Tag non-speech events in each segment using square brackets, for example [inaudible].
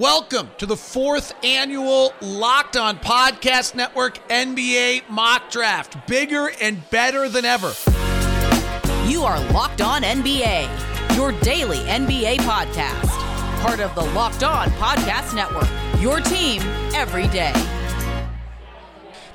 Welcome to the fourth annual Locked On Podcast Network NBA Mock Draft. Bigger and better than ever. You are Locked On NBA, your daily NBA podcast. Part of the Locked On Podcast Network, your team every day.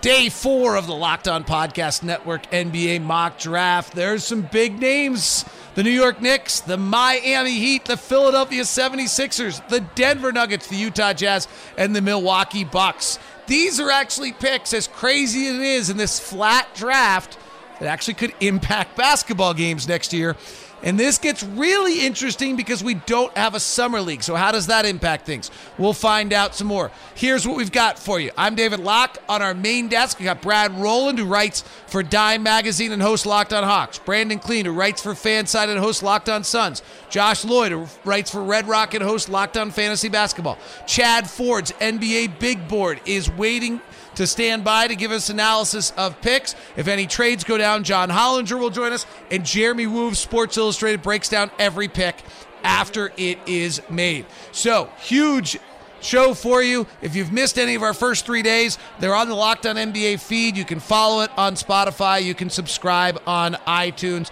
Day four of the Locked On Podcast Network NBA Mock Draft. There's some big names the New York Knicks, the Miami Heat, the Philadelphia 76ers, the Denver Nuggets, the Utah Jazz, and the Milwaukee Bucks. These are actually picks, as crazy as it is in this flat draft, that actually could impact basketball games next year. And this gets really interesting because we don't have a summer league. So, how does that impact things? We'll find out some more. Here's what we've got for you. I'm David Locke. On our main desk, we got Brad Rowland, who writes for Dime Magazine and hosts Locked on Hawks. Brendon Kleen, who writes for Fanside and hosts Locked on Suns. Josh Lloyd, who writes for Red Rock and hosts Locked on Fantasy Basketball. Chad Ford's NBA Big Board is waiting to stand by to give us analysis of picks. If any trades go down, John Hollinger will join us, and Jeremy Woo of Sports Illustrated breaks down every pick after it is made. So, huge show for you. If you've missed any of our first three days, they're on the Locked On NBA feed. You can follow it on Spotify. You can subscribe on iTunes.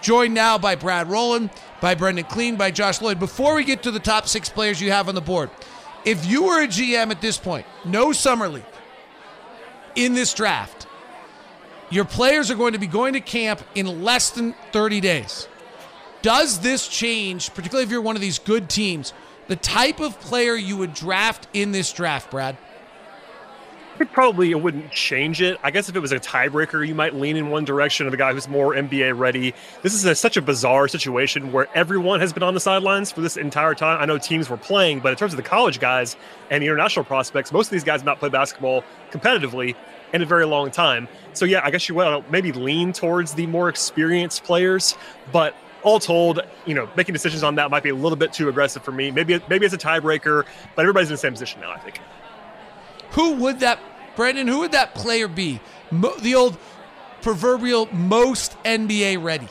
Joined now by Brad Rowland, by Brendon Kleen, by Josh Lloyd. Before we get to the top six players you have on the board, if you were a GM at this point, no summer league, in this draft, your players are going to be going to camp in less than 30 days. Does this change, particularly if you're one of these good teams, the type of player you would draft in this draft, Brad? It probably it wouldn't change it. I guess if it was a tiebreaker, you might lean in one direction of a guy who's more NBA ready. This is a, such a bizarre situation where everyone has been on the sidelines for this entire time. I know teams were playing, but in terms of the college guys and the international prospects, most of these guys have not played basketball competitively in a very long time. So yeah, I guess you will maybe lean towards the more experienced players, but all told, you know, making decisions on that might be a little bit too aggressive for me. Maybe maybe it's a tiebreaker, but everybody's in the same position now. I think. Who would that, Brendon? Who would that player be? Mo, the old proverbial most NBA ready.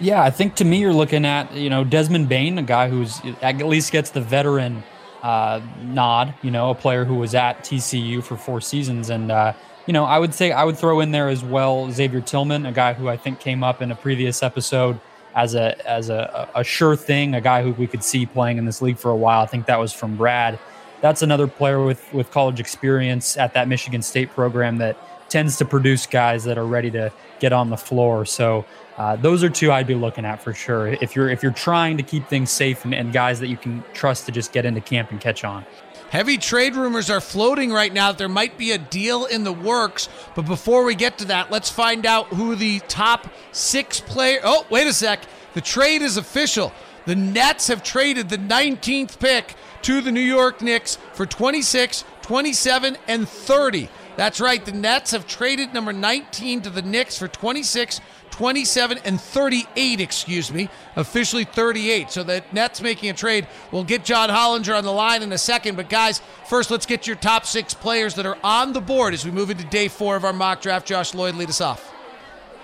Yeah, I think to me you're looking at you know Desmond Bane, a guy who's at least gets the veteran uh, nod. You know, a player who was at TCU for four seasons, and uh, you know, I would say I would throw in there as well Xavier Tillman, a guy who I think came up in a previous episode as a as a, a sure thing, a guy who we could see playing in this league for a while. I think that was from Brad. That's another player with with college experience at that Michigan State program that tends to produce guys that are ready to get on the floor. So uh, those are two I'd be looking at for sure. If you're if you're trying to keep things safe and, and guys that you can trust to just get into camp and catch on. Heavy trade rumors are floating right now that there might be a deal in the works. But before we get to that, let's find out who the top six player. Oh, wait a sec. The trade is official. The Nets have traded the 19th pick to the New York Knicks for 26, 27, and 30. That's right. The Nets have traded number 19 to the Knicks for 26, 27 and 38, excuse me, officially 38. So the Nets making a trade. We'll get John Hollinger on the line in a second. But guys, first let's get your top six players that are on the board as we move into day four of our mock draft. Josh Lloyd, lead us off.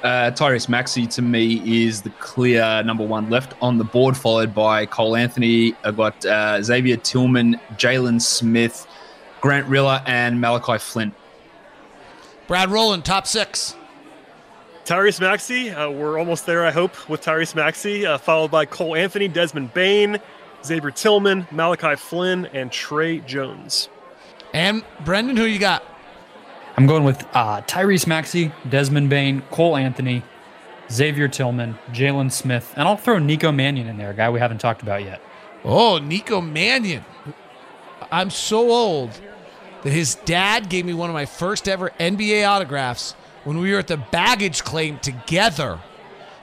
Uh, Tyrese Maxey to me is the clear number one left on the board, followed by Cole Anthony. I've got uh, Xavier Tillman, Jalen Smith, Grant Riller, and Malachi Flynn. Brad Rowland, top six. Tyrese Maxey, uh, we're almost there, I hope, with Tyrese Maxey, uh, followed by Cole Anthony, Desmond Bane, Xavier Tillman, Malachi Flynn, and Tre Jones. And Brendon, who you got? I'm going with uh, Tyrese Maxey, Desmond Bane, Cole Anthony, Xavier Tillman, Jalen Smith, and I'll throw Nico Mannion in there, a guy we haven't talked about yet. Oh, Nico Mannion. I'm so old that his dad gave me one of my first ever NBA autographs when we were at the baggage claim together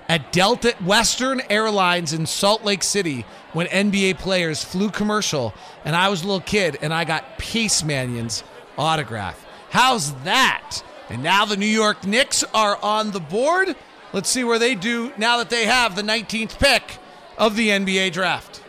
at Delta Western Airlines in Salt Lake City when NBA players flew commercial, and I was a little kid and I got Pace Mannion's autograph. How's that? And now the New York Knicks are on the board. Let's see where they do now that they have the 19th pick of the NBA draft.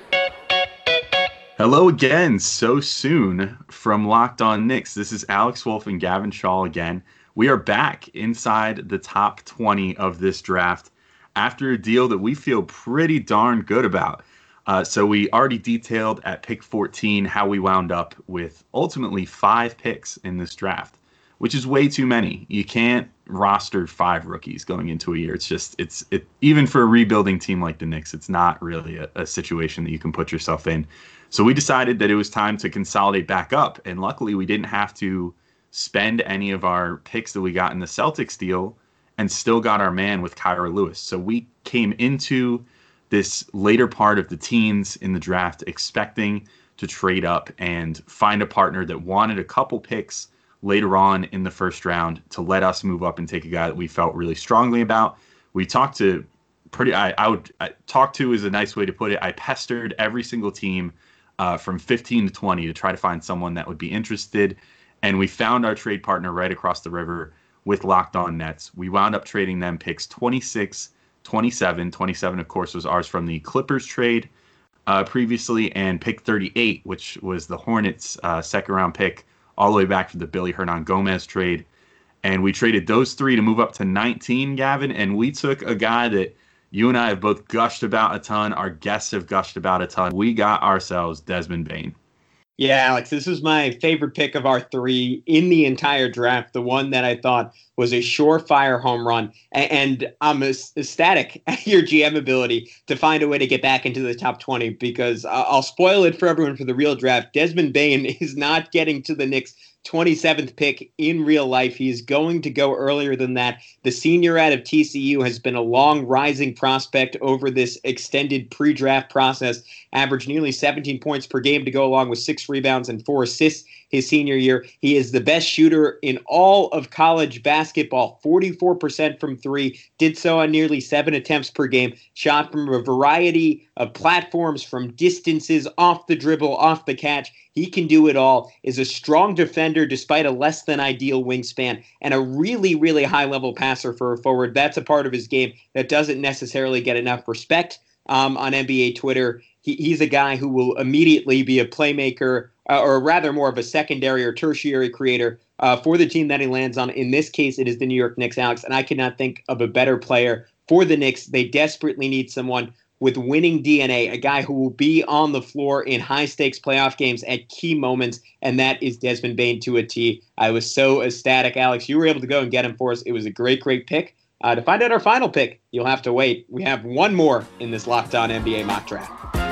Hello again, so soon from Locked On Knicks. This is Alex Wolf and Gavin Shaw again. We are back inside the top 20 of this draft after a deal that we feel pretty darn good about. Uh, so we already detailed at pick 14 how we wound up with ultimately five picks in this draft, which is way too many. You can't roster five rookies going into a year. It's just it's it even for a rebuilding team like the Knicks, it's not really a, a situation that you can put yourself in. So we decided that it was time to consolidate back up, and luckily we didn't have to spend any of our picks that we got in the Celtics deal, and still got our man with Kira Lewis. So we came into this later part of the teens in the draft, expecting to trade up and find a partner that wanted a couple picks later on in the first round to let us move up and take a guy that we felt really strongly about. We talked to pretty, I, I would I, talk to is a nice way to put it. I pestered every single team uh, from 15 to 20 to try to find someone that would be interested. And we found our trade partner right across the river with Locked On Nets. We wound up trading them picks 26 27. 27, of course, was ours from the Clippers trade uh, previously, and pick 38, which was the Hornets' uh, second round pick, all the way back from the Willy Hernangomez trade. And we traded those three to move up to 19, Gavin. And we took a guy that you and I have both gushed about a ton. Our guests have gushed about a ton. We got ourselves Desmond Bane. Yeah, Alex, this is my favorite pick of our three in the entire draft. The one that I thought was a surefire home run. And I'm ecstatic [laughs] at your GM ability to find a way to get back into the top 20 because uh, I'll spoil it for everyone for the real draft. Desmond Bane [laughs] is not getting to the Knicks 27th pick in real life. He's going to go earlier than that. The senior out of TCU has been a long rising prospect over this extended pre draft process, averaged nearly 17 points per game to go along with six rebounds and four assists his senior year. He is the best shooter in all of college basketball 44% from three, did so on nearly seven attempts per game, shot from a variety of platforms, from distances, off the dribble, off the catch. He can do it all, is a strong defender despite a less than ideal wingspan, and a really, really high level passer for a forward. That's a part of his game that doesn't necessarily get enough respect um, on NBA Twitter. He, he's a guy who will immediately be a playmaker uh, or rather more of a secondary or tertiary creator uh, for the team that he lands on. In this case, it is the New York Knicks, Alex, and I cannot think of a better player for the Knicks. They desperately need someone with winning DNA, a guy who will be on the floor in high stakes playoff games at key moments, and that is Desmond Bane to a T. I was so ecstatic, Alex. You were able to go and get him for us. It was a great, great pick. Uh, to find out our final pick, you'll have to wait. We have one more in this Locked On NBA mock draft.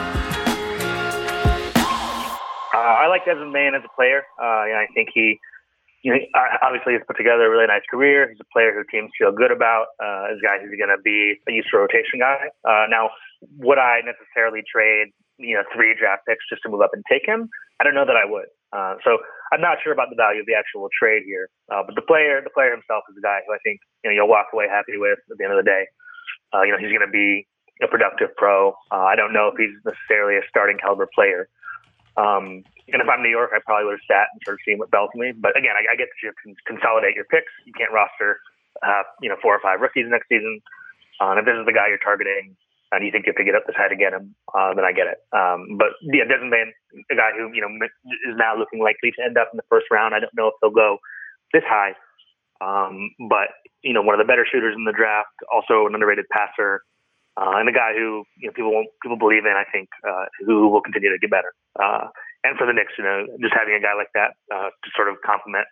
Uh, I like Desmond Bane as a player. Uh, you I think he, you know, obviously he's put together a really nice career. He's a player who teams feel good about. Uh, as a guy who's going to be a used rotation guy. Uh, now, would I necessarily trade, you know, three draft picks just to move up and take him? I don't know that I would. Uh, so I'm not sure about the value of the actual trade here. Uh, but the player, the player himself is a guy who I think you know you'll walk away happy with at the end of the day. Uh, you know, he's going to be a productive pro. Uh, I don't know if he's necessarily a starting caliber player. Um, and if I'm New York, I probably would have sat and started seeing what fell me. But again, I, I get that you can consolidate your picks. You can't roster, uh, you know, four or five rookies next season. Uh, and if this is the guy you're targeting, and you think you have to get up this high to get him, uh, then I get it. Um, but yeah, Desmond Bane, a guy who you know is now looking likely to end up in the first round. I don't know if he'll go this high, um, but you know, one of the better shooters in the draft, also an underrated passer uh, and a guy who you know people people believe in. I think uh, who will continue to get better. Uh, and for the Knicks, you know, just having a guy like that uh, to sort of complement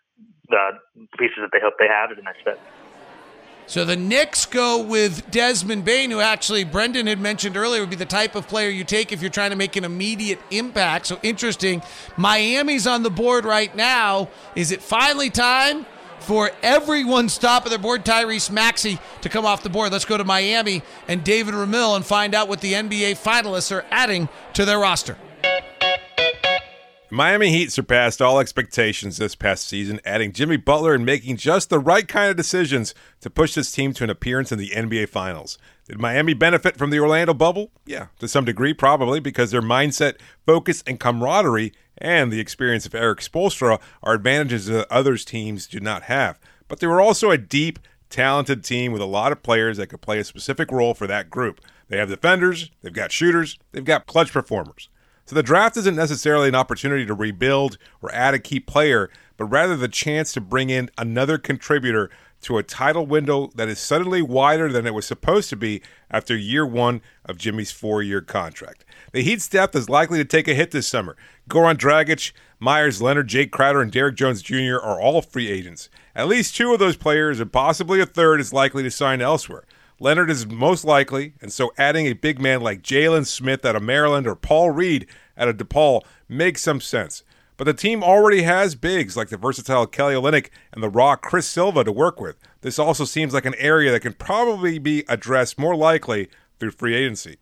the pieces that they hope they have is a nice fit. So the Knicks go with Desmond Bane, who actually Brendon had mentioned earlier would be the type of player you take if you're trying to make an immediate impact. So interesting. Miami's on the board right now. Is it finally time for everyone's top of their board, Tyrese Maxey, to come off the board. Let's go to Miami and David Ramil and find out what the NBA finalists are adding to their roster. Miami Heat surpassed all expectations this past season, adding Jimmy Butler and making just the right kind of decisions to push this team to an appearance in the NBA Finals. Did Miami benefit from the Orlando bubble? Yeah, to some degree, probably, because their mindset, focus, and camaraderie and the experience of Erik Spoelstra are advantages that others teams do not have. But they were also a deep, talented team with a lot of players that could play a specific role for that group. They have defenders, they've got shooters, they've got clutch performers. So the draft isn't necessarily an opportunity to rebuild or add a key player, but rather the chance to bring in another contributor to a title window that is suddenly wider than it was supposed to be after year one of Jimmy's four year contract. The Heat's depth is likely to take a hit this summer. Goran Dragic, Meyers Leonard, Jae Crowder, and Derrick Jones Jr. are all free agents. At least two of those players, and possibly a third, is likely to sign elsewhere. Leonard is most likely, and so adding a big man like Jalen Smith out of Maryland or Paul Reed out of DePaul makes some sense. But the team already has bigs like the versatile Kelly Olynyk and the raw Chris Silva to work with. This also seems like an area that can probably be addressed more likely through free agency.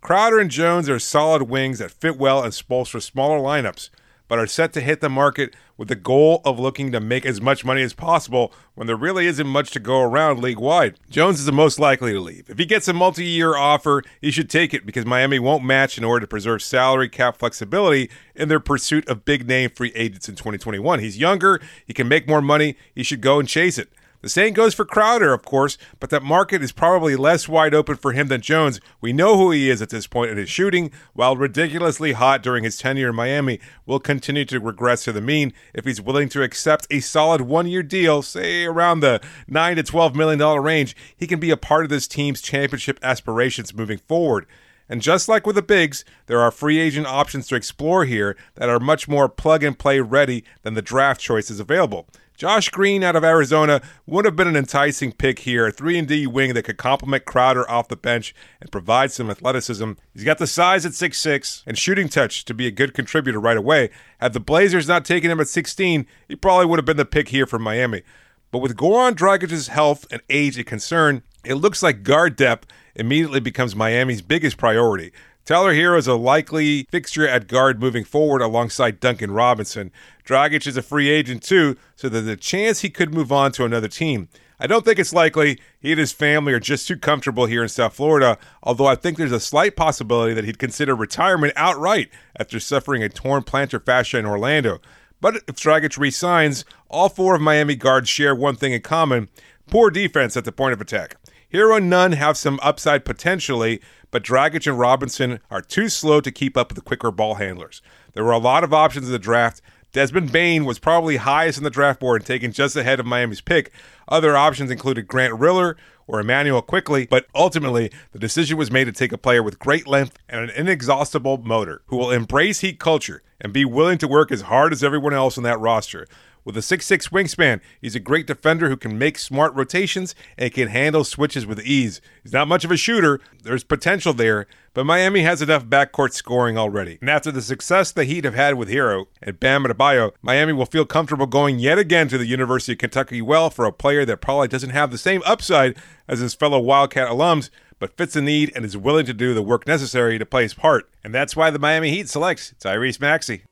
Crowder and Jones are solid wings that fit well in Spoelstra smaller lineups, but are set to hit the market with the goal of looking to make as much money as possible when there really isn't much to go around league wide. Jones is the most likely to leave. If he gets a multi year offer, he should take it because Miami won't match in order to preserve salary cap flexibility in their pursuit of big name free agents in 2021. He's younger, he can make more money, he should go and chase it. The same goes for Crowder, of course, but that market is probably less wide open for him than Jones. We know who he is at this point, and his shooting, while ridiculously hot during his tenure in Miami, will continue to regress to the mean if he's willing to accept a solid one-year deal, say around the nine to twelve million dollar range. He can be a part of this team's championship aspirations moving forward. And just like with the bigs, there are free agent options to explore here that are much more plug and play ready than the draft choices available. Josh Green out of Arizona would have been an enticing pick here, a 3 and D wing that could complement Crowder off the bench and provide some athleticism. He's got the size at 6'6 and shooting touch to be a good contributor right away. Had the Blazers not taken him at 16, he probably would have been the pick here for Miami. But with Goran Dragic's health and age a concern, it looks like guard depth immediately becomes Miami's biggest priority. Tyler Herro is a likely fixture at guard moving forward alongside Duncan Robinson. Dragic is a free agent too, so there's a chance he could move on to another team. I don't think it's likely. He and his family are just too comfortable here in South Florida, although I think there's a slight possibility that he'd consider retirement outright after suffering a torn plantar fascia in Orlando. But if Dragic resigns, all four of Miami guards share one thing in common poor defense at the point of attack. Herro and Nunn have some upside potentially, but Dragic and Robinson are too slow to keep up with the quicker ball handlers. There were a lot of options in the draft. Desmond Bane was probably highest in the draft board and taken just ahead of Miami's pick. Other options included Grant Riller or Immanuel Quickley, but ultimately the decision was made to take a player with great length and an inexhaustible motor who will embrace heat culture and be willing to work as hard as everyone else on that roster. With a 6'6 wingspan, he's a great defender who can make smart rotations and can handle switches with ease. He's not much of a shooter, there's potential there, but Miami has enough backcourt scoring already. And after the success the Heat have had with Herro and Bam Adebayo, Miami will feel comfortable going yet again to the University of Kentucky well for a player that probably doesn't have the same upside as his fellow Wildcat alums, but fits the need and is willing to do the work necessary to play his part. And that's why the Miami Heat selects Tyrese Maxey.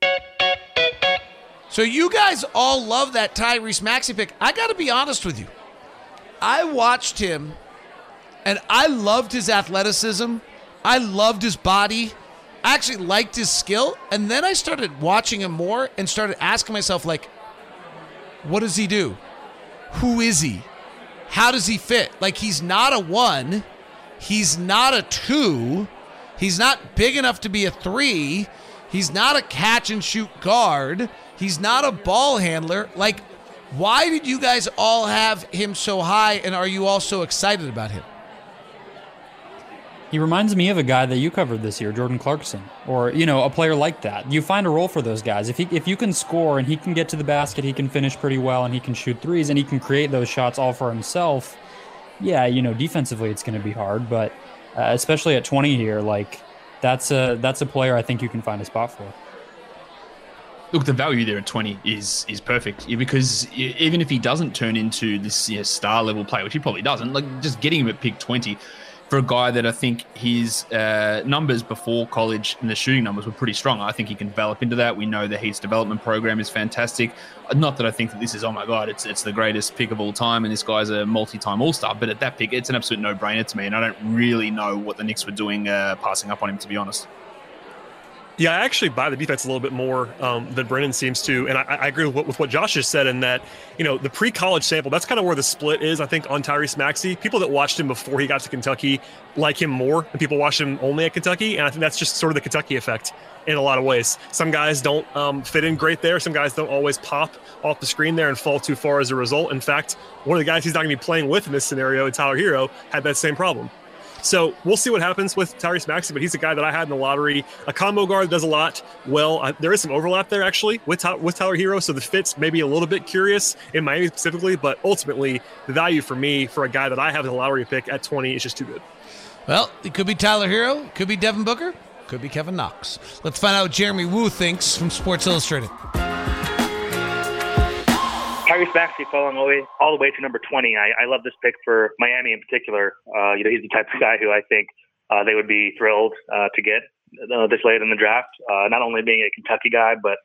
So you guys all love that Tyrese Maxey pick. I got to be honest with you. I watched him and I loved his athleticism. I loved his body. I actually liked his skill. And then I started watching him more and started asking myself, like, what does he do? Who is he? How does he fit? Like, he's not a one. He's not a two. He's not big enough to be a three. He's not a catch and shoot guard. He's not a ball handler. Like, why did you guys all have him so high, and are you all so excited about him? He reminds me of a guy that you covered this year, Jordan Clarkson, or you know, a player like that. You find a role for those guys. If he if you can score and he can get to the basket, he can finish pretty well, and he can shoot threes, and he can create those shots all for himself. Yeah, you know, defensively it's going to be hard, but uh, especially at 20 here, like that's a that's a player I think you can find a spot for look, the value there at 20 is is perfect because even if he doesn't turn into this you know, star level player, which he probably doesn't, like just getting him at pick 20 for a guy that I think his uh, numbers before college and the shooting numbers were pretty strong. I think he can develop into that. We know the Heat's development program is fantastic. Not that I think that this is oh my god, it's it's the greatest pick of all time, and this guy's a multi-time All Star. But at that pick, it's an absolute no-brainer to me, and I don't really know what the Knicks were doing uh, passing up on him, to be honest. Yeah, I actually buy the defense a little bit more um, than Brendon seems to, and I, I agree with what, Josh just said in that you know the pre-college sample. That's kind of where the split is. I think on Tyrese Maxey, people that watched him before he got to Kentucky like him more than people watched him only at Kentucky, and I think that's just sort of the Kentucky effect in a lot of ways. Some guys don't um, fit in great there. Some guys don't always pop off the screen there and fall too far as a result. In fact, one of the guys he's not going to be playing with in this scenario, Tyler Herro, had that same problem. So we'll see what happens with Tyrese Maxey, but he's a guy that I had in the lottery. A combo guard does a lot well. Uh, there is some overlap there actually with with Tyler Herro, so the fits maybe a little bit curious in Miami specifically, but ultimately the value for me for a guy that I have in the lottery pick at 20 is just too good. Well, it could be Tyler Herro, could be Devin Booker, could be Kevin Knox. Let's find out what Jeremy Woo thinks from Sports Illustrated. Tyrese Maxey falling all the way, all the way to number 20. I, I love this pick for Miami in particular. Uh, you know, he's the type of guy who I think uh, they would be thrilled uh, to get uh, this late in the draft. Uh, not only being a Kentucky guy, but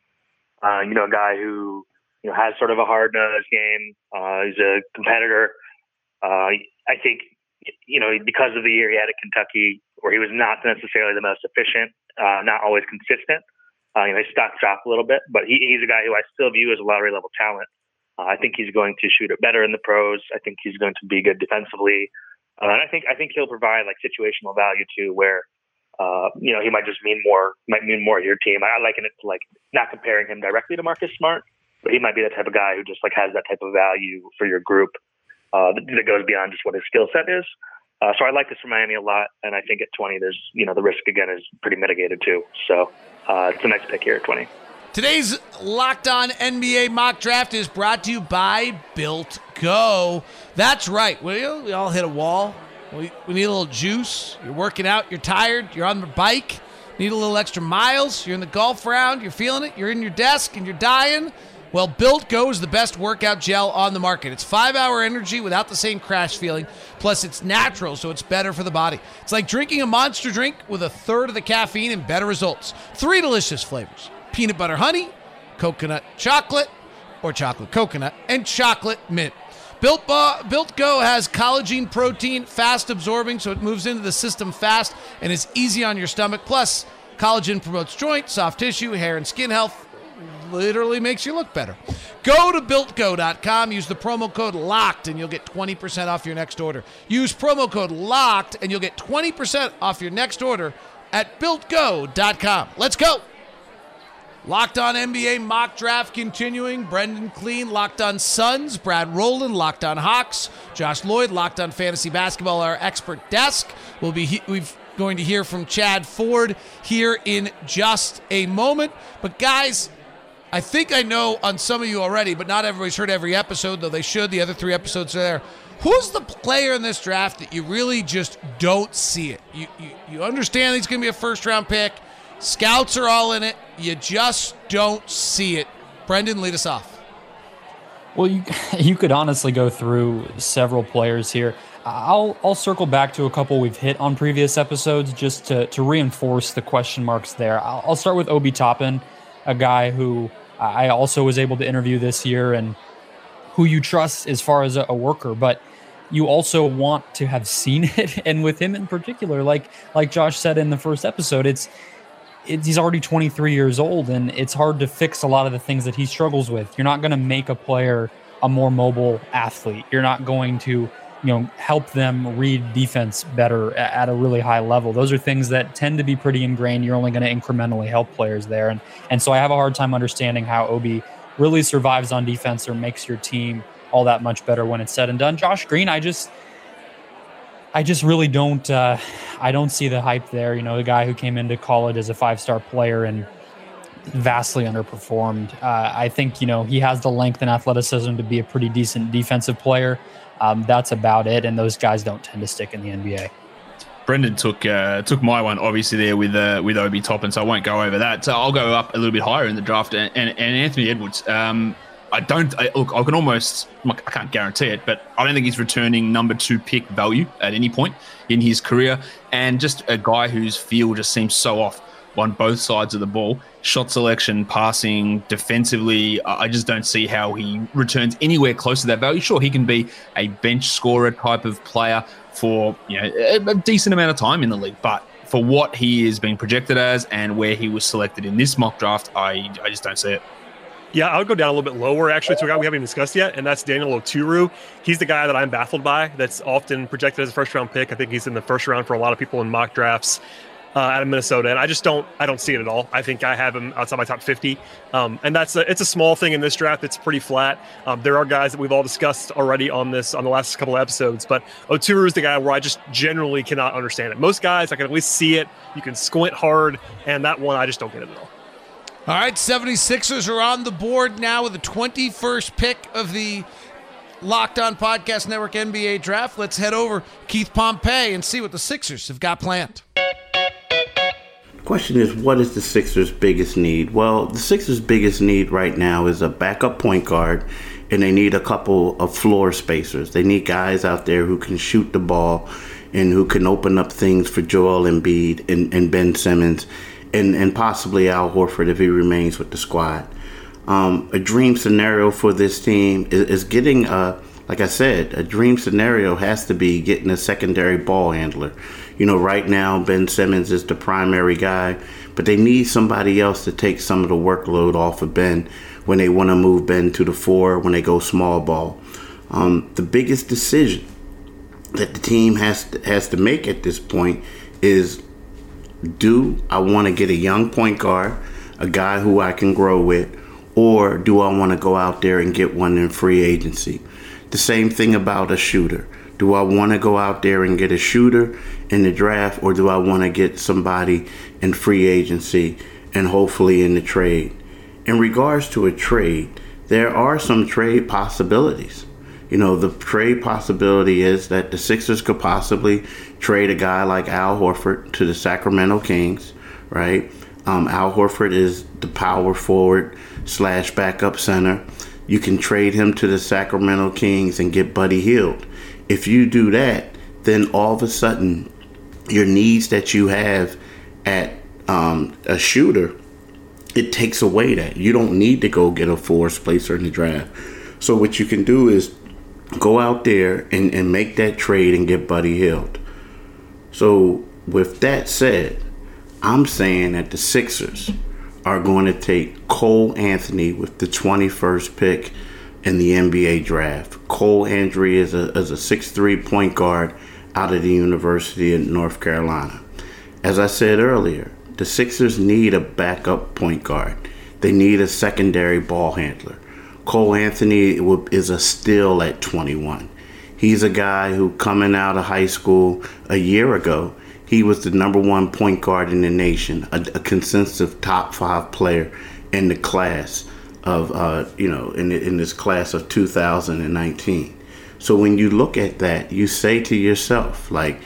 uh, you know, a guy who you know has sort of a hard nosed game. Uh, he's a competitor. Uh, I think you know because of the year he had at Kentucky, where he was not necessarily the most efficient, uh, not always consistent. Uh, you know, his stock dropped a little bit, but he, he's a guy who I still view as a lottery level talent. Uh, I think he's going to shoot it better in the pros. I think he's going to be good defensively, uh, and I think I think he'll provide like situational value too, where uh, you know he might just mean more might mean more to your team. I, liken it to like not comparing him directly to Marcus Smart, but he might be the type of guy who just like has that type of value for your group uh, that, that goes beyond just what his skill set is. Uh, so I like this for Miami a lot, and I think at 20, there's you know the risk again is pretty mitigated too. So uh, it's a nice pick here at 20. Today's Locked On NBA mock draft is brought to you by Built Go. That's right. We, we all hit a wall. We, we need a little juice. You're working out, you're tired, you're on the bike, need a little extra miles, you're in the golf round, you're feeling it, you're in your desk and you're dying. Well, Built Go is the best workout gel on the market. It's five hour energy without the same crash feeling. Plus, it's natural, so it's better for the body. It's like drinking a monster drink with a third of the caffeine and better results. Three delicious flavors peanut butter honey, coconut chocolate, or chocolate coconut, and chocolate mint. Built, Built Go has collagen protein, fast absorbing, so it moves into the system fast and is easy on your stomach. Plus, collagen promotes joint, soft tissue, hair, and skin health. Literally makes you look better. Go to builtgo.com, use the promo code LOCKED, and you'll get 20% off your next order. Use promo code LOCKED, and you'll get 20% off your next order at builtgo.com. Let's go. Locked on NBA mock draft continuing. Brendon Kleen, Locked on Suns. Brad Rowland, Locked on Hawks. Josh Lloyd, Locked on Fantasy Basketball, our expert desk. We'll be he- we've going to hear from Chad Ford here in just a moment. But guys, I think I know on some of you already, but not everybody's heard every episode, though they should. The other three episodes are there. Who's the player in this draft that you really just don't see it? You you, you understand he's going to be a first round pick. Scouts are all in it. You just don't see it. Brendon, lead us off. Well, you [laughs] you could honestly go through several players here. I'll I'll circle back to a couple we've hit on previous episodes just to to reinforce the question marks there. I'll, I'll start with Obi Toppin, a guy who I also was able to interview this year and who you trust as far as a, a worker, but you also want to have seen [laughs] it. And with him in particular, like like Josh said in the first episode, it's it, he's already 23 years old and it's hard to fix a lot of the things that he struggles with. You're not going to make a player a more mobile athlete. You're not going to, you know, help them read defense better at a really high level. Those are things that tend to be pretty ingrained. You're only going to incrementally help players there. And and so I have a hard time understanding how Obi really survives on defense or makes your team all that much better when it's said and done. Josh Green, I just I just really don't. Uh, I don't see the hype there. You know, the guy who came into college as a five-star player and vastly underperformed. Uh, I think you know he has the length and athleticism to be a pretty decent defensive player. Um, that's about it, and those guys don't tend to stick in the NBA. Brendon took uh, took my one obviously there with uh, with Obi Toppin, so I won't go over that. So I'll go up a little bit higher in the draft, and, and, and Anthony Edwards. Um, I don't I, look. I can almost. I can't guarantee it, but I don't think he's returning number two pick value at any point in his career. And just a guy whose feel just seems so off on both sides of the ball. Shot selection, passing, defensively. I just don't see how he returns anywhere close to that value. Sure, he can be a bench scorer type of player for you know a decent amount of time in the league, but for what he is being projected as and where he was selected in this mock draft, I, I just don't see it. Yeah, I would go down a little bit lower actually to a guy we haven't even discussed yet, and that's Daniel Oturu. He's the guy that I'm baffled by. That's often projected as a first round pick. I think he's in the first round for a lot of people in mock drafts uh, out of Minnesota, and I just don't I don't see it at all. I think I have him outside my top 50, um, and that's a, it's a small thing in this draft. It's pretty flat. Um, there are guys that we've all discussed already on this on the last couple of episodes, but Oturu is the guy where I just generally cannot understand it. Most guys I can at least see it. You can squint hard, and that one I just don't get it at all. All right, 76ers are on the board now with the 21st pick of the Locked On Podcast Network NBA draft. Let's head over Keith Pompey and see what the Sixers have got planned. Question is, what is the Sixers' biggest need? Well, the Sixers' biggest need right now is a backup point guard, and they need a couple of floor spacers. They need guys out there who can shoot the ball and who can open up things for Joel Embiid and, and Ben Simmons and, and possibly Al Horford if he remains with the squad. Um, a dream scenario for this team is, is getting a, like I said, a dream scenario has to be getting a secondary ball handler. You know, right now Ben Simmons is the primary guy, but they need somebody else to take some of the workload off of Ben when they want to move Ben to the four when they go small ball. Um, the biggest decision that the team has to, has to make at this point is do I want to get a young point guard, a guy who I can grow with, or do I want to go out there and get one in free agency? The same thing about a shooter. Do I want to go out there and get a shooter in the draft, or do I want to get somebody in free agency and hopefully in the trade? In regards to a trade, there are some trade possibilities. You know, the trade possibility is that the Sixers could possibly trade a guy like Al Horford to the Sacramento Kings, right? Um, Al Horford is the power forward slash backup center. You can trade him to the Sacramento Kings and get Buddy Hield. If you do that, then all of a sudden, your needs that you have at um, a shooter, it takes away that. You don't need to go get a force placer in the draft. So what you can do is go out there and, and make that trade and get Buddy Hield. So, with that said, I'm saying that the Sixers are going to take Cole Anthony with the 21st pick in the NBA draft. Cole Anthony is a, is a 6'3 point guard out of the University of North Carolina. As I said earlier, the Sixers need a backup point guard. They need a secondary ball handler. Cole Anthony is a at 21. He's a guy who, coming out of high school a year ago, he was the number one point guard in the nation, a, a consensus top five player in the class of, uh, you know, in, in this class of 2019. So when you look at that, you say to yourself, like,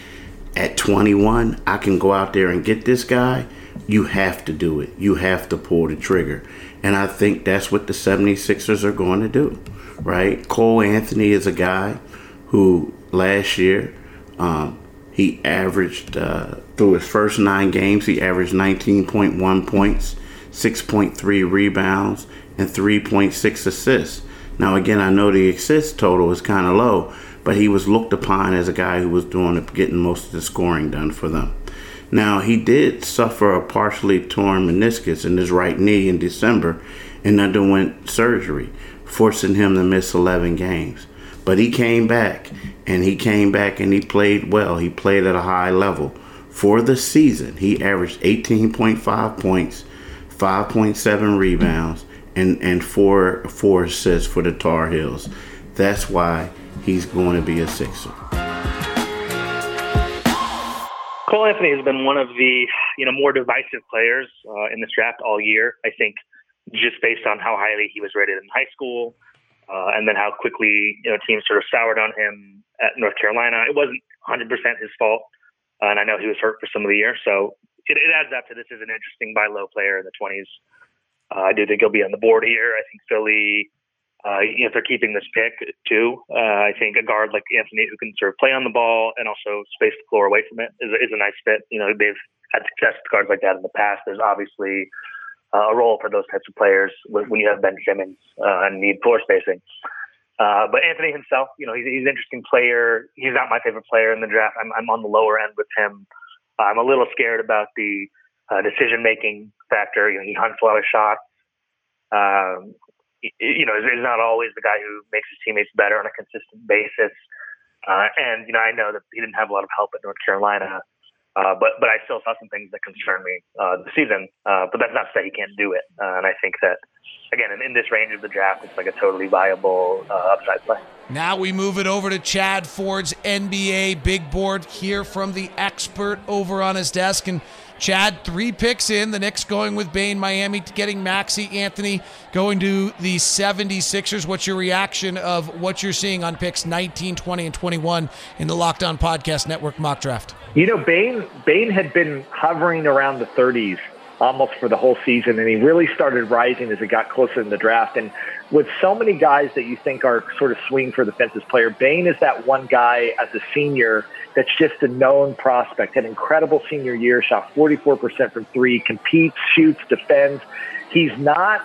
at 21, I can go out there and get this guy. You have to do it. You have to pull the trigger. And I think that's what the 76ers are going to do, right? Cole Anthony is a guy who last year um, he averaged, uh, through his first nine games, he averaged 19.1 points, 6.3 rebounds, and 3.6 assists. Now, again, I know the assist total is kind of low, but he was looked upon as a guy who was doing getting most of the scoring done for them. Now, he did suffer a partially torn meniscus in his right knee in December and underwent surgery, forcing him to miss 11 games. But he came back, and he came back and he played well. He played at a high level. For the season, he averaged 18.5 points, 5.7 rebounds, and, and four, four assists for the Tar Heels. That's why he's going to be a Sixer. Cole Anthony has been one of the you know more divisive players uh, in this draft all year. I think just based on how highly he was rated in high school, uh, and then how quickly you know teams sort of soured on him at North Carolina. It wasn't 100% his fault, uh, and I know he was hurt for some of the year, so it, it adds up to this is an interesting buy low player in the 20s. Uh, I do think he'll be on the board here. I think Philly uh, if they're keeping this pick too, uh, I think a guard like Anthony who can sort of play on the ball and also space the floor away from it is, is a nice fit. You know, they've had success with guards like that in the past. There's obviously uh, a role for those types of players when you have Ben Simmons uh, and need floor spacing. Uh, but Anthony himself, you know, he's, he's an interesting player. He's not my favorite player in the draft. I'm, I'm on the lower end with him. I'm a little scared about the uh, decision making factor. You know, he hunts a lot of shots. Um, you know, he's not always the guy who makes his teammates better on a consistent basis. Uh, and you know, I know that he didn't have a lot of help at North Carolina, uh, but but I still saw some things that concerned me uh, this season. Uh, but that's not to say he can't do it. Uh, and I think that again, in, in, this range of the draft, it's like a totally viable uh, upside play. Now we move it over to Chad Ford's NBA big board. Hear from the expert over on his desk and. Chad, three picks in. The Knicks going with Bane, Miami getting Maxey Anthony, going to the 76ers. What's your reaction of what you're seeing on picks 19, 20, and 21 in the Locked On Podcast Network mock draft? You know, Bane, Bane had been hovering around the 30s almost for the whole season, and he really started rising as it got closer in the draft. And with so many guys that you think are sort of swing for the fences player, Bane is that one guy as a senior that's just a known prospect. Had an incredible senior year, shot 44% from three, competes, shoots, defends. He's not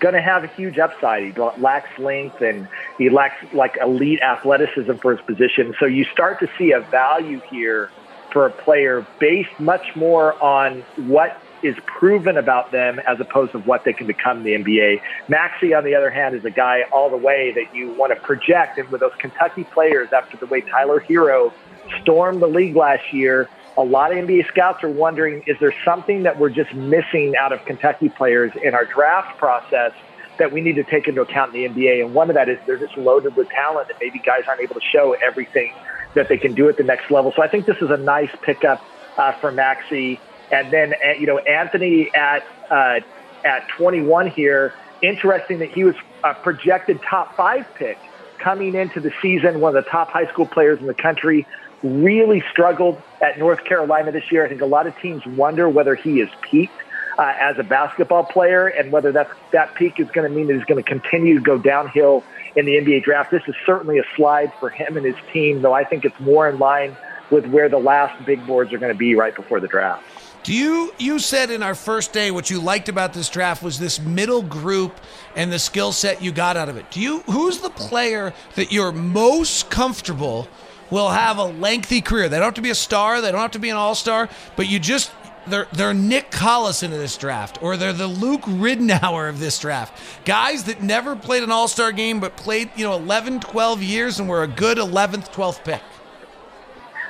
going to have a huge upside. He lacks length and he lacks like elite athleticism for his position. So you start to see a value here for a player based much more on what is proven about them as opposed to what they can become in the NBA. Maxey, on the other hand, is a guy all the way that you want to project. And with those Kentucky players, after the way Tyler Herro stormed the league last year, a lot of NBA scouts are wondering is there something that we're just missing out of Kentucky players in our draft process that we need to take into account in the NBA? And one of that is they're just loaded with talent that maybe guys aren't able to show everything that they can do at the next level. So I think this is a nice pickup uh, for Maxey. And then, uh, you know, Anthony at uh, at 21 here. Interesting that he was a projected top five pick coming into the season, one of the top high school players in the country. Really struggled at North Carolina this year. I think a lot of teams wonder whether he is peaked uh, as a basketball player and whether that that peak is going to mean that he's going to continue to go downhill in the NBA draft. This is certainly a slide for him and his team, though I think it's more in line with where the last big boards are going to be right before the draft. Do you you said in our first day what you liked about this draft was this middle group and the skill set you got out of it. Do you who's the player that you're most comfortable will have a lengthy career? They don't have to be a star, they don't have to be an all-star, but you just they're they're Nick Collison in this draft, or they're the Luke Ridnour of this draft. Guys that never played an all-star game but played, you know, 11, 12 years and were a good 11th, 12th pick.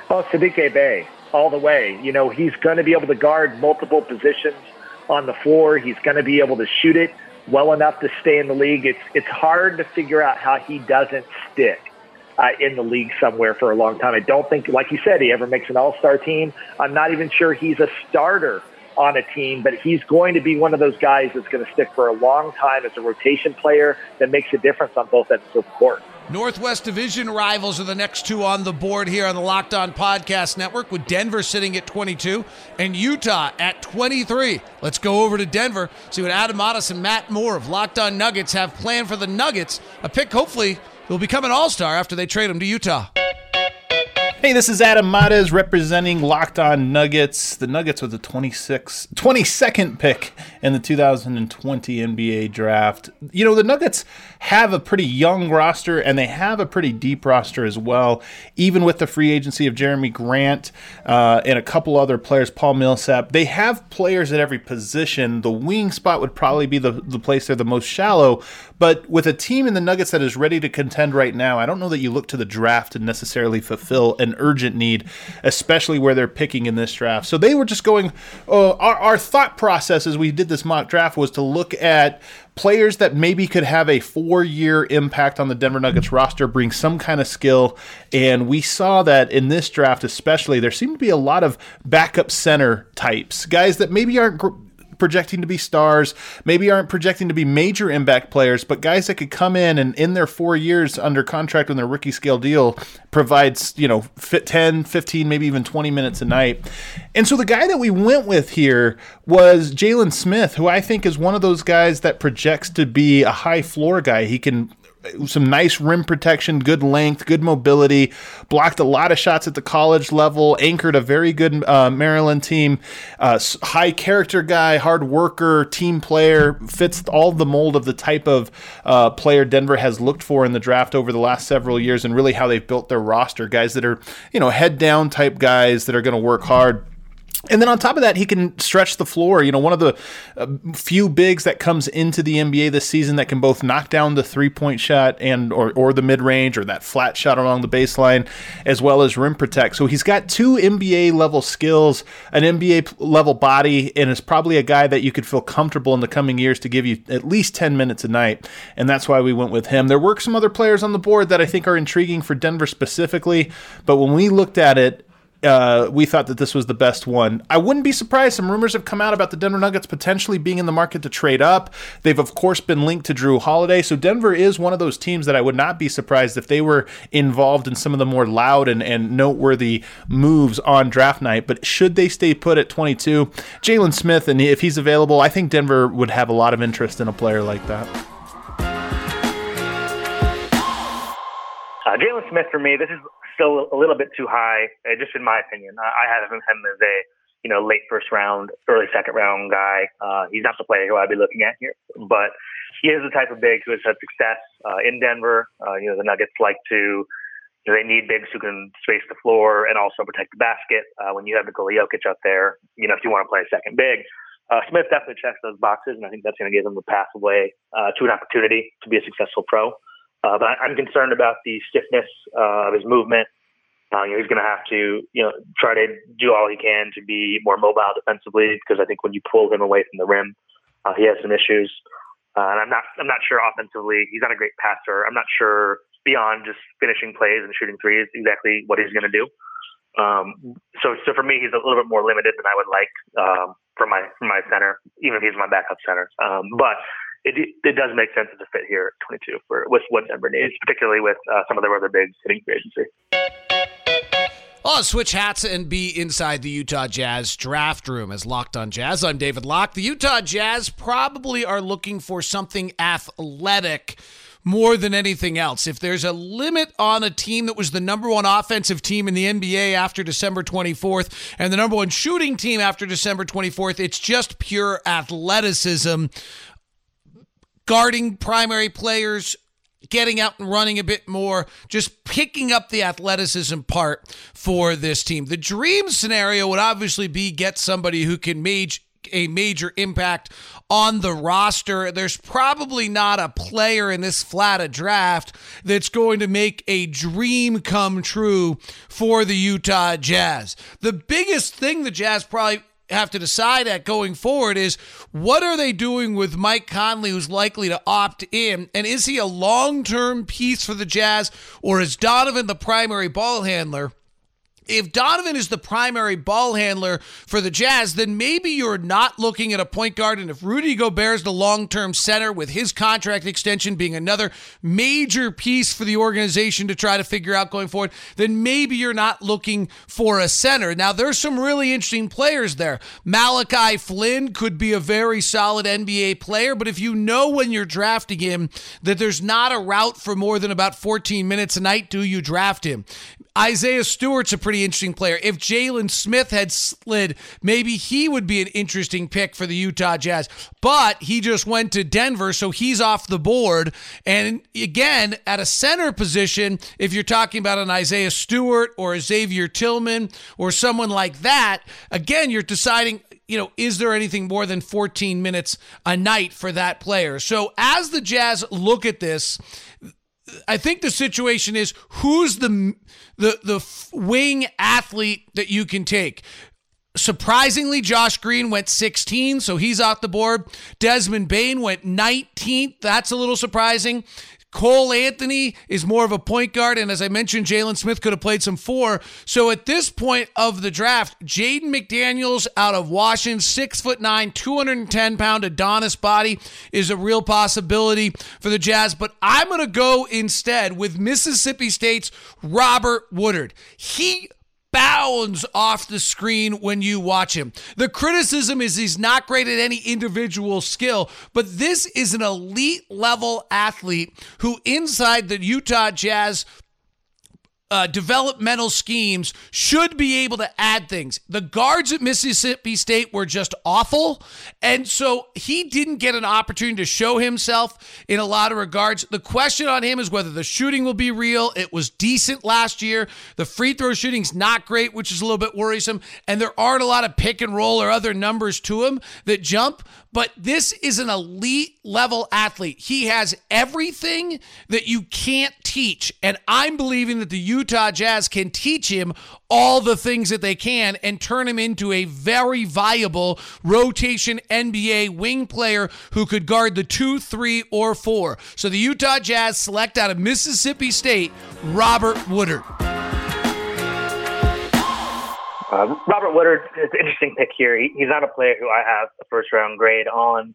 Oh, Saddiq Bey all the way. You know, he's going to be able to guard multiple positions on the floor. He's going to be able to shoot it well enough to stay in the league. It's it's hard to figure out how he doesn't stick uh, in the league somewhere for a long time. I don't think, like you said, he ever makes an All Star team. I'm not even sure he's a starter on a team, but he's going to be one of those guys that's going to stick for a long time as a rotation player that makes a difference on both ends of the court. Northwest Division rivals are the next two on the board here on the Locked On Podcast Network, with Denver sitting at 22 and Utah at 23. Let's go over to Denver, see what Adam Mares and Matt Moore of Locked On Nuggets have planned for the Nuggets. A pick, hopefully, will become an all star after they trade him to Utah. Hey, this is Adam Mares representing Locked On Nuggets. The Nuggets with the 26, 22nd pick in the 2020 NBA draft. You know, the Nuggets have a pretty young roster and they have a pretty deep roster as well, even with the free agency of Jerami Grant uh, and a couple other players, Paul Millsap. They have players at every position. The wing spot would probably be the, the place they're the most shallow, but with a team in the Nuggets that is ready to contend right now, I don't know that you look to the draft to necessarily fulfill an urgent need, especially where they're picking in this draft. So they were just going, uh, our, our thought process as we did this mock draft was to look at players that maybe could have a four year impact on the Denver Nuggets roster, bring some kind of skill. And we saw that in this draft, especially, there seemed to be a lot of backup center types, guys that maybe aren't projecting to be stars, maybe aren't projecting to be major impact players, but guys that could come in and in their four years under contract on their rookie scale deal provides, you know, fit 10, 15, maybe even 20 minutes a night. And so the guy that we went with here was Jalen Smith, who I think is one of those guys that projects to be a high floor guy. He can some nice rim protection, good length, good mobility, blocked a lot of shots at the college level, anchored a very good uh, Maryland team, uh, high character guy, hard worker, team player, fits all the mold of the type of uh, player Denver has looked for in the draft over the last several years and really how they've built their roster. Guys that are, you know, head down type guys that are going to work hard And then on top of that, he can stretch the floor. You know, one of the uh, few bigs that comes into the NBA this season that can both knock down the three point shot and or, or the mid range or that flat shot along the baseline, as well as rim protect. So he's got two NBA level skills, an NBA level body, and is probably a guy that you could feel comfortable in the coming years to give you at least ten minutes a night. And that's why we went with him. There were some other players on the board that I think are intriguing for Denver specifically, but when we looked at it uh, we thought that this was the best one. I wouldn't be surprised. Some rumors have come out about the Denver Nuggets potentially being in the market to trade up. They've, of course, been linked to Jrue Holiday. So Denver is one of those teams that I would not be surprised if they were involved in some of the more loud and, and noteworthy moves on draft night. But should they stay put at 22, Jalen Smith, and if he's available, I think Denver would have a lot of interest in a player like that. Uh, Jalen Smith for me, this is still a little bit too high, uh, just in my opinion. I, have him, as a you know late first round, early second round guy. Uh, he's not the player who I'd be looking at here, but he is the type of big who has had success uh, in Denver. Uh, you know the Nuggets like to. They need bigs who can space the floor and also protect the basket. Uh, when you have Nikola Jokic up there, you know if you want to play a second big, uh, Smith definitely checks those boxes, and I think that's going to give him the pathway uh, to an opportunity to be a successful pro. Uh, but I'm concerned about the stiffness uh, of his movement. Uh, you know, he's going to have to, you know, try to do all he can to be more mobile defensively because I think when you pull him away from the rim, uh, he has some issues. Uh, and I'm not, I'm not sure offensively. He's not a great passer. I'm not sure beyond just finishing plays and shooting threes exactly what he's going to do. Um, so, so for me, he's a little bit more limited than I would like um, for my for my center, even if he's my backup center. Um, but it, it does make sense as a fit here at 22 for with what Denver needs, particularly with uh, some of their other bigs hitting free agency. I'll switch hats and be inside the Utah Jazz draft room as Locked on Jazz. I'm David Locke. The Utah Jazz probably are looking for something athletic more than anything else. If there's a limit on a team that was the number one offensive team in the NBA after December 24th and the number one shooting team after December 24th, it's just pure athleticism guarding primary players, getting out and running a bit more, just picking up the athleticism part for this team. The dream scenario would obviously be get somebody who can mage a major impact on the roster. There's probably not a player in this flat a draft that's going to make a dream come true for the Utah Jazz. The biggest thing the Jazz probably have to decide at going forward is what are they doing with Mike Conley, who's likely to opt in? And is he a long term piece for the Jazz, or is Donovan the primary ball handler? If Donovan is the primary ball handler for the Jazz, then maybe you're not looking at a point guard. And if Rudy Gobert is the long term center, with his contract extension being another major piece for the organization to try to figure out going forward, then maybe you're not looking for a center. Now, there's some really interesting players there. Malachi Flynn could be a very solid NBA player, but if you know when you're drafting him that there's not a route for more than about 14 minutes a night, do you draft him? Isaiah Stewart's a pretty interesting player. If Jalen Smith had slid, maybe he would be an interesting pick for the Utah Jazz. But he just went to Denver, so he's off the board. And again, at a center position, if you're talking about an Isaiah Stewart or a Xavier Tillman or someone like that, again, you're deciding you know, is there anything more than 14 minutes a night for that player? So as the Jazz look at this, I think the situation is who's the the the wing athlete that you can take. Surprisingly, Josh Green went 16, so he's off the board. Desmond Bane went 19th. That's a little surprising. Cole Anthony is more of a point guard, and as I mentioned, Jalen Smith could have played some four. So at this point of the draft, Jaden McDaniels out of Washington, six foot nine, 210 pound Adonis body is a real possibility for the Jazz. But I'm going to go instead with Mississippi State's Robert Woodard. He bounds off the screen when you watch him. The criticism is he's not great at any individual skill, but this is an elite level athlete who, inside the Utah Jazz uh, developmental schemes should be able to add things. The guards at Mississippi State were just awful. And so he didn't get an opportunity to show himself in a lot of regards. The question on him is whether the shooting will be real. It was decent last year. The free throw shooting's not great, which is a little bit worrisome. And there aren't a lot of pick and roll or other numbers to him that jump. But this is an elite level athlete. He has everything that you can't teach. And I'm believing that the Utah Jazz can teach him all the things that they can and turn him into a very viable rotation NBA wing player who could guard the two, three, or four. So the Utah Jazz select out of Mississippi State Robert Woodard. Uh, Robert Woodard is an interesting pick here. He, he's not a player who I have a first round grade on.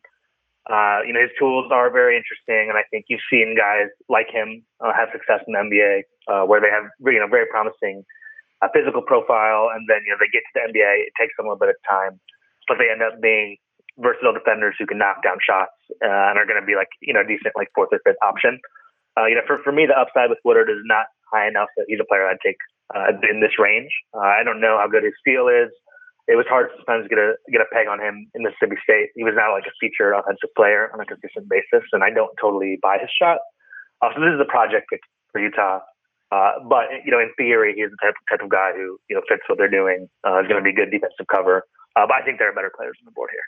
Uh, you know, his tools are very interesting, and I think you've seen guys like him uh, have success in the NBA, uh, where they have you know very promising uh, physical profile, and then you know they get to the NBA. It takes them a little bit of time, but they end up being versatile defenders who can knock down shots uh, and are going to be like you know decent like fourth or fifth option. Uh, you know, for for me, the upside with Woodard is not high enough that he's a player I'd take uh, in this range. Uh, I don't know how good his feel is. It was hard sometimes to get a get a peg on him in Mississippi State. He was not like a featured offensive player on a consistent basis, and I don't totally buy his shot. Uh, so this is a project for Utah. Uh, but you know, in theory, he's the type, type of guy who you know fits what they're doing. Uh, is going to be good defensive cover. Uh, but I think there are better players on the board here.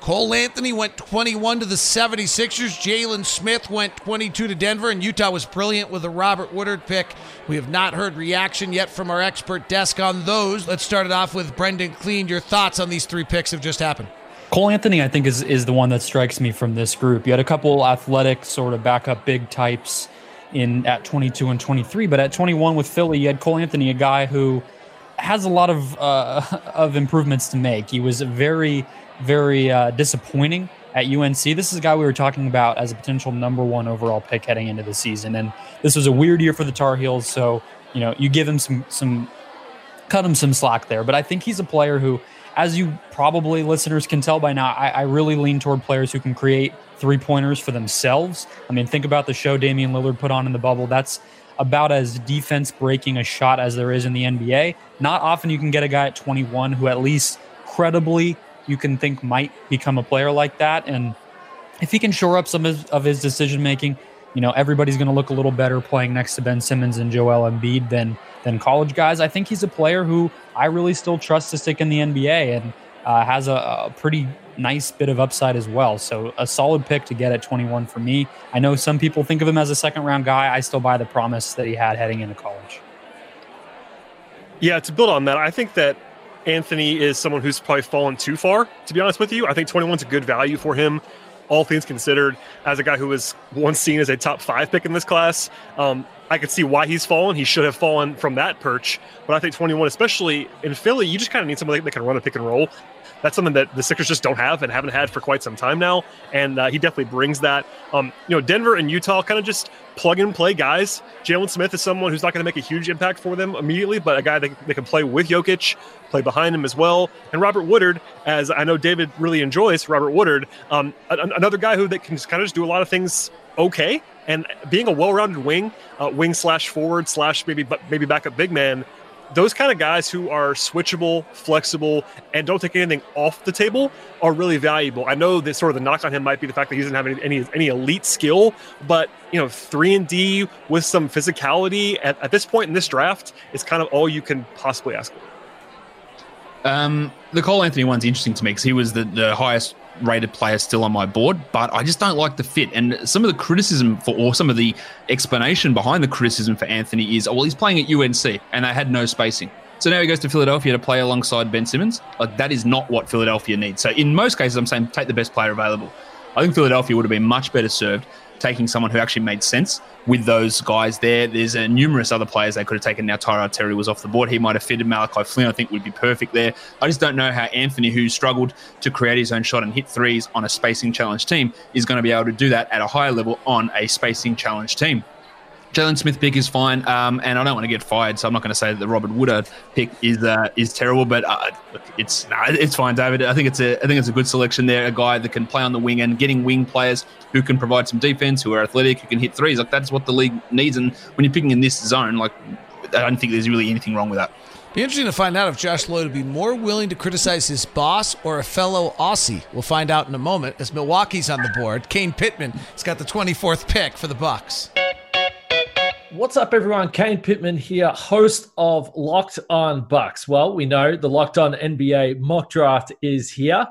Cole Anthony went 21 to the 76ers. Jalen Smith went 22 to Denver, and Utah was brilliant with a Robert Woodard pick. We have not heard reaction yet from our expert desk on those. Let's start it off with Brendon Kleen. Your thoughts on these three picks have just happened. Cole Anthony, I think, is is the one that strikes me from this group. You had a couple athletic, sort of backup big types in at 22 and 23, but at 21 with Philly, you had Cole Anthony, a guy who has a lot of uh, [laughs] of improvements to make. He was very very uh, disappointing at UNC. This is a guy we were talking about as a potential number one overall pick heading into the season, and this was a weird year for the Tar Heels. So you know, you give him some some cut him some slack there. But I think he's a player who, as you probably listeners can tell by now, I, I really lean toward players who can create three pointers for themselves. I mean, think about the show Damian Lillard put on in the bubble. That's about as defense breaking a shot as there is in the NBA. Not often you can get a guy at 21 who at least credibly you can think might become a player like that. And if he can shore up some of his decision making, you know, everybody's going to look a little better playing next to Ben Simmons and Joel Embiid than than college guys. I think he's a player who I really still trust to stick in the NBA and uh, has a, a, pretty nice bit of upside as well. So a solid pick to get at 21 for me. I know some people think of him as a second round guy. I still buy the promise that he had heading into college. Yeah, to build on that, I think that Anthony is someone who's probably fallen too far, to be honest with you. I think 21 is a good value for him, all things considered, as a guy who was once seen as a top five pick in this class. Um, I could see why he's fallen. He should have fallen from that perch. But I think 21, especially in Philly, you just kind of need somebody that can run a pick and roll that's something that the Sixers just don't have and haven't had for quite some time now. And uh, he definitely brings that. Um, you know, Denver and Utah kind of just plug and play guys. Jalen Smith is someone who's not going to make a huge impact for them immediately, but a guy that, they can play with Jokic, play behind him as well. And Robert Woodard, as I know David really enjoys, Robert Woodard, um, another guy who that can kind of just do a lot of things okay. And being a well-rounded wing, uh, wing slash forward slash maybe maybe backup big man those kind of guys who are switchable, flexible, and don't take anything off the table are really valuable. I know that sort of the knock on him might be the fact that he doesn't have any any, any elite skill, but you know, three and D with some physicality at, at this point in this draft is kind of all you can possibly ask for. Um, the Cole Anthony one's interesting to me because he was the, the highest rated player still on my board, but I just don't like the fit. And some of the criticism for, or some of the explanation behind the criticism for Anthony is, oh, well, he's playing at UNC and they had no spacing. So now he goes to Philadelphia to play alongside Ben Simmons. Like that is not what Philadelphia needs. So in most cases, I'm saying take the best player available. I think Philadelphia would have been much better served taking someone who actually made sense with those guys there. There's uh, numerous other players they could have taken. Now Tyrell Terry was off the board. He might have fitted Malachi Flynn. I think would be perfect there. I just don't know how Anthony, who struggled to create his own shot and hit threes on a spacing challenge team, is going to be able to do that at a higher level on a spacing challenge team. Jalen Smith pick is fine, um, and I don't want to get fired, so I'm not going to say that the Robert Woodard pick is uh, is terrible, but uh, it's nah, it's fine, David. I think it's a I think it's a good selection there. A guy that can play on the wing and getting wing players who can provide some defense, who are athletic, who can hit threes. Like that's what the league needs. And when you're picking in this zone, like I don't think there's really anything wrong with that. Be interesting to find out if Josh Lloyd would be more willing to criticize his boss or a fellow Aussie. We'll find out in a moment as Milwaukee's on the board. Kane Pittman has got the 24th pick for the Bucks. What's up, everyone? Kane Pittman here, host of Locked On Bucks. Well, we know the Locked On NBA mock draft is here.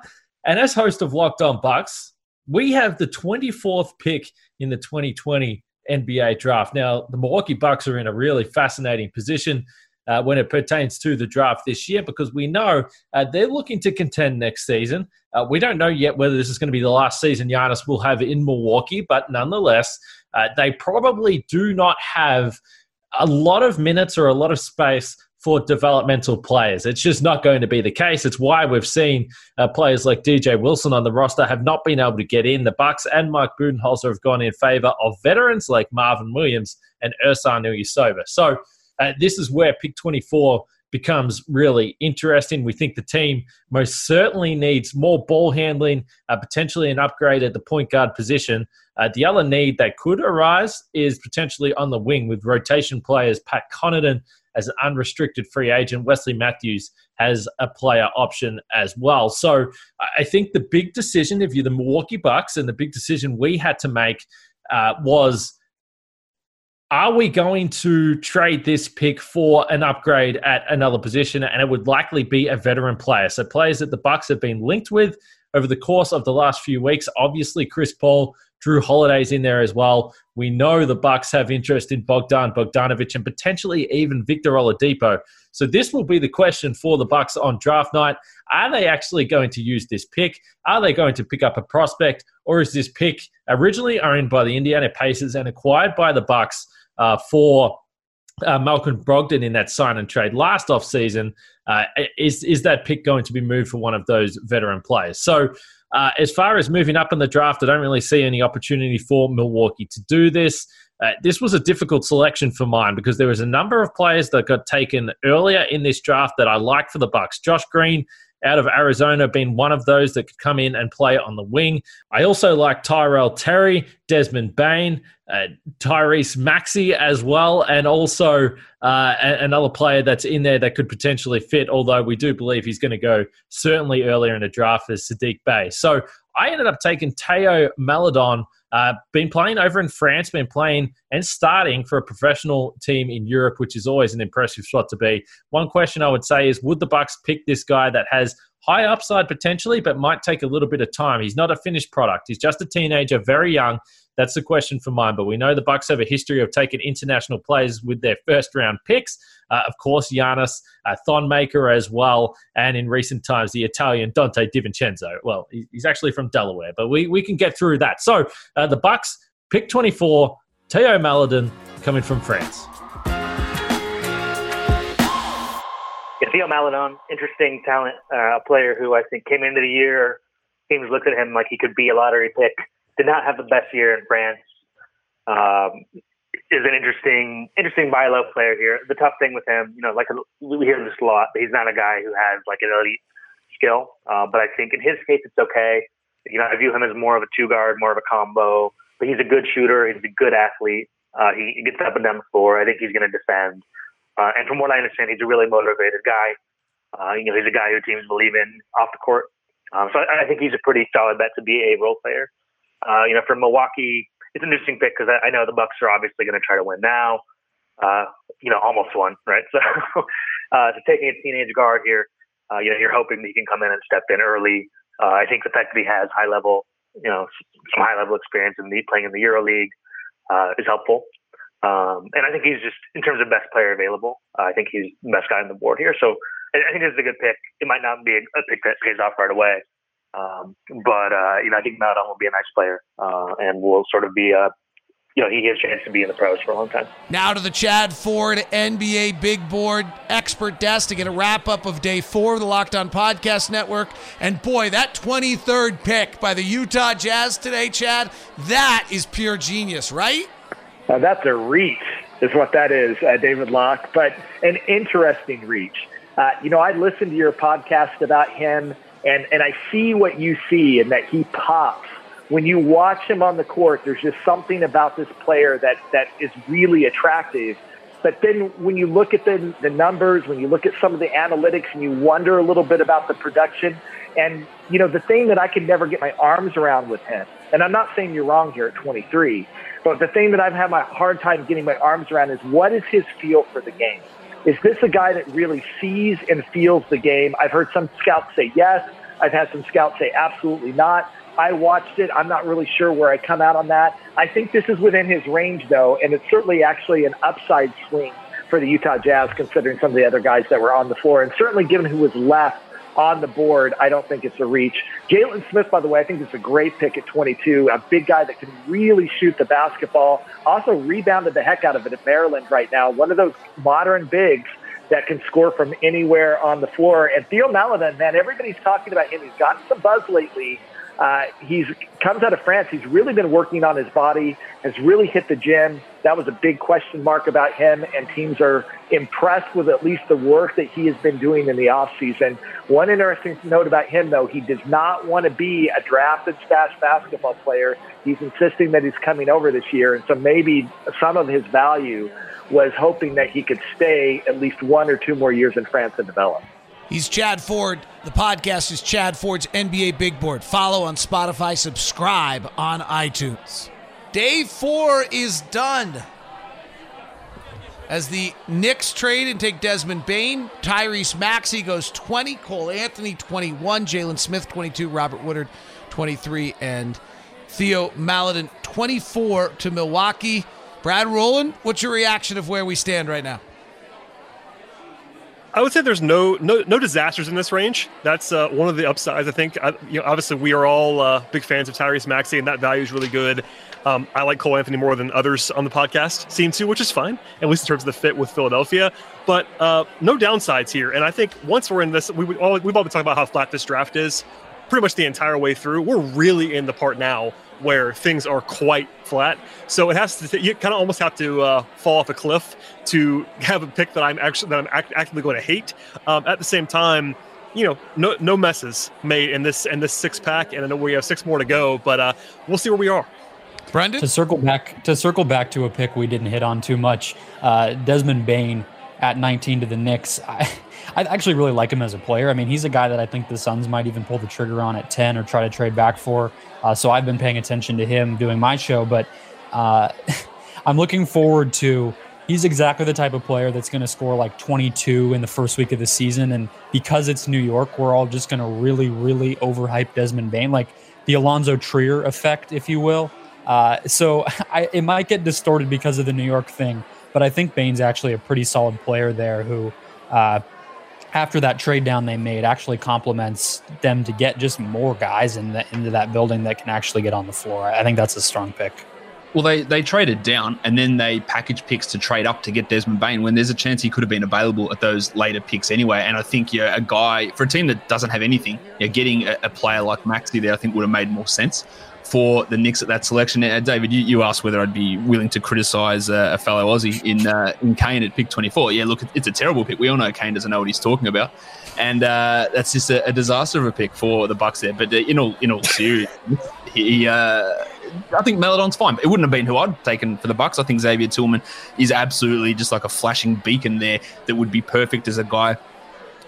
And as host of Locked On Bucks, we have the 24th pick in the 2020 NBA draft. Now, the Milwaukee Bucks are in a really fascinating position uh, when it pertains to the draft this year because we know uh, they're looking to contend next season. Uh, we don't know yet whether this is going to be the last season Giannis will have in Milwaukee, but nonetheless, uh, they probably do not have a lot of minutes or a lot of space for developmental players. It's just not going to be the case. It's why we've seen uh, players like DJ Wilson on the roster have not been able to get in. The Bucks and Mike Budenholzer have gone in favor of veterans like Marvin Williams and Ersan Ilyasova. So uh, this is where pick 24 becomes really interesting. We think the team most certainly needs more ball handling, uh, potentially an upgrade at the point guard position. Uh, the other need that could arise is potentially on the wing with rotation players, Pat Connaughton as an unrestricted free agent. Wesley Matthews has a player option as well. So I think the big decision, if you're the Milwaukee Bucks, and the big decision we had to make uh, was are we going to trade this pick for an upgrade at another position? And it would likely be a veteran player. So players that the bucks have been linked with over the course of the last few weeks. Obviously chris paul Jrue Holiday's in there as well. We know the Bucks have interest in Bogdan Bogdanovic and potentially even Victor Oladipo. So this will be the question for the Bucks on draft night. Are they actually going to use this pick? Are they going to pick up a prospect, or is this pick originally owned by the Indiana Pacers and acquired by the Bucks uh, for uh, Malcolm Brogdon in that sign and trade last offseason? Uh, is is that pick going to be moved for one of those veteran players? So uh, as far as moving up in the draft, I don't really see any opportunity for Milwaukee to do this. Uh, this was a difficult selection for mine because there was a number of players that got taken earlier in this draft that I like for the Bucks. Josh Green out of Arizona being one of those that could come in and play on the wing. I also like Tyrell Terry, Desmond Bane, uh, Tyrese Maxey as well, and also uh, another player that's in there that could potentially fit, although we do believe he's going to go certainly earlier in the draft as Saddiq Bey. So I ended up taking Theo Maledon uh, been playing over in France, been playing and starting for a professional team in Europe, which is always an impressive shot to be. One question I would say is, would the Bucks pick this guy that has high upside potentially, but might take a little bit of time? He's not a finished product. He's just a teenager, very young. That's the question for mine. But we know the Bucks have a history of taking international players with their first round picks. Uh, of course, Giannis, uh, Thon Maker as well, and in recent times the Italian Donte DiVincenzo. Well, he's actually from Delaware, but we, we can get through that. So uh, the Bucks pick 24, Theo Maledon coming from France. Yeah, Theo Maledon, interesting talent, uh, a player who I think came into the year. Teams looked at him like he could be a lottery pick did not have the best year in France. Um, is an interesting, interesting buy low player here. The tough thing with him, you know, like we hear this a lot, he's not a guy who has like an elite skill. Uh, but I think in his case, it's okay. You know, I view him as more of a two guard, more of a combo. But he's a good shooter. He's a good athlete. Uh, he, he gets up and down the floor. I think he's going to defend. Uh, and from what I understand, he's a really motivated guy. Uh, you know, he's a guy who teams believe in off the court. Um, so I, I think he's a pretty solid bet to be a role player. Uh, you know, for Milwaukee, it's an interesting pick because I, I, know the Bucks are obviously going to try to win now. Uh, you know, almost won, right? [laughs] So, uh, so taking a teenage guard here, uh, you know, you're hoping that he can come in and step in early. Uh, I think the fact that he has high level, you know, some high level experience in the playing in the Euro League uh, is helpful. Um, and I think he's just, in terms of best player available, uh, I think he's the best guy on the board here. So I, I think this is a good pick. It might not be a, a pick that pays off right away, um, but uh, you know, I think Maledon will be a nice player, uh, and will sort of be a you know, he has a chance to be in the pros for a long time. Now to the Chad Ford NBA Big Board Expert Desk to get a wrap up of day four of the Locked On Podcast Network. And boy, that 23rd pick by the Utah Jazz today, Chad, that is pure genius, right? Uh, that's a reach, is what that is, uh, David Locke, but an interesting reach. Uh, you know, I listened to your podcast about him, and, and I see what you see and that he pops. When you watch him on the court, there's just something about this player that, that is really attractive. But then when you look at the, the numbers, when you look at some of the analytics, and you wonder a little bit about the production, and you know the thing that I could never get my arms around with him, and I'm not saying you're wrong here at 23, but the thing that I've had my hard time getting my arms around is what is his feel for the game? Is this a guy that really sees and feels the game? I've heard some scouts say yes. I've had some scouts say absolutely not. I watched it. I'm not really sure where I come out on that. I think this is within his range, though, and it's certainly actually an upside swing for the Utah Jazz, considering some of the other guys that were on the floor, and certainly given who was left on the board, I don't think it's a reach. Jalen Smith, by the way, I think it's a great pick at 22. A big guy that can really shoot the basketball. Also rebounded the heck out of it at Maryland right now. One of those modern bigs that can score from anywhere on the floor. And Theo Maledon, man, everybody's talking about him. He's gotten some buzz lately. Uh, he's comes out of France. He's really been working on his body. Has really hit the gym. That was a big question mark about him, and teams are impressed with at least the work that he has been doing in the off season. One interesting note about him, though, he does not want to be a drafted stash basketball player. He's insisting that he's coming over this year, and so maybe some of his value was hoping that he could stay at least one or two more years in France and develop. He's Chad Ford. The podcast is Chad Ford's NBA Big Board. Follow on Spotify, subscribe on iTunes. Day four is done. As the Knicks trade and take Desmond Bane, Tyrese Maxey goes 20, Cole Anthony 21, Jalen Smith 22, Robert Woodard 23, and Theo Maledon 24 to Milwaukee. Brad Rowland, what's your reaction of where we stand right now? I would say there's no no no disasters in this range. That's uh, one of the upsides. I think. I, you know, obviously we are all uh, big fans of Tyrese Maxey, and that value is really good. Um, I like Cole Anthony more than others on the podcast seem to, which is fine, at least in terms of the fit with Philadelphia. But uh, no downsides here. And I think once we're in this, we, we all, we've all been talking about how flat this draft is pretty much the entire way through. We're really in the part now where things are quite flat. So it has to you kind of almost have to uh, fall off a cliff to have a pick that I'm actually that I'm act- actively going to hate. Um, at the same time, you know, no no messes made in this in this six pack, and I know we have six more to go, but uh, we'll see where we are. Brendon, to circle back to circle back to a pick we didn't hit on too much, uh, Desmond Bane at 19 to the Knicks. I, I actually really like him as a player. I mean, he's a guy that I think the Suns might even pull the trigger on at 10 or try to trade back for. Uh, so I've been paying attention to him doing my show, but uh, [laughs] I'm looking forward to. He's exactly the type of player that's going to score like 22 in the first week of the season. And because it's New York, we're all just going to really, really overhype Desmond Bane, like the Alonzo Trier effect, if you will. Uh, so [laughs] I, it might get distorted because of the New York thing, but I think Bane's actually a pretty solid player there who uh, after that trade down they made actually complements them to get just more guys in the, into that building that can actually get on the floor. I think that's a strong pick. Well, they, they traded down and then they packaged picks to trade up to get Desmond Bane when there's a chance he could have been available at those later picks anyway. And I think you're a guy for a team that doesn't have anything, you're getting a, a player like Maxey there, I think would have made more sense for the Knicks at that selection. Uh, David, you, you, asked whether I'd be willing to criticise uh, a fellow Aussie in uh, in Kane at pick 24. Yeah, look, it's a terrible pick. We all know Kane doesn't know what he's talking about, and uh, that's just a, a, disaster of a pick for the Bucks there. But uh, in all in all seriousness, he. Uh, I think Maledon's fine. It wouldn't have been who I'd taken for the Bucks. I think Xavier Tillman is absolutely just like a flashing beacon there that would be perfect as a guy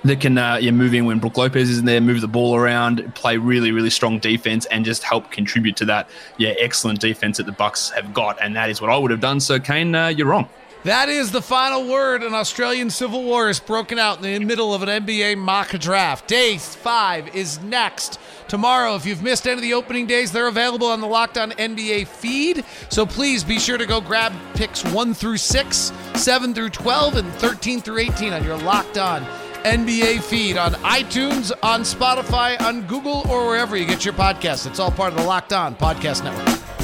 that can uh, yeah, move in when Brook Lopez is in there, move the ball around, play really, really strong defense, and just help contribute to that yeah excellent defense that the Bucks have got. And that is what I would have done. So Kane, uh, you're wrong. That is the final word. An Australian civil war is broken out in the middle of an NBA mock draft. Day five is next. Tomorrow, if you've missed any of the opening days, they're available on the Locked On NBA feed. So please be sure to go grab picks 1 through 6, 7 through 12, and 13 through 18 on your Locked On NBA feed on iTunes, on Spotify, on Google, or wherever you get your podcasts. It's all part of the Locked On Podcast Network.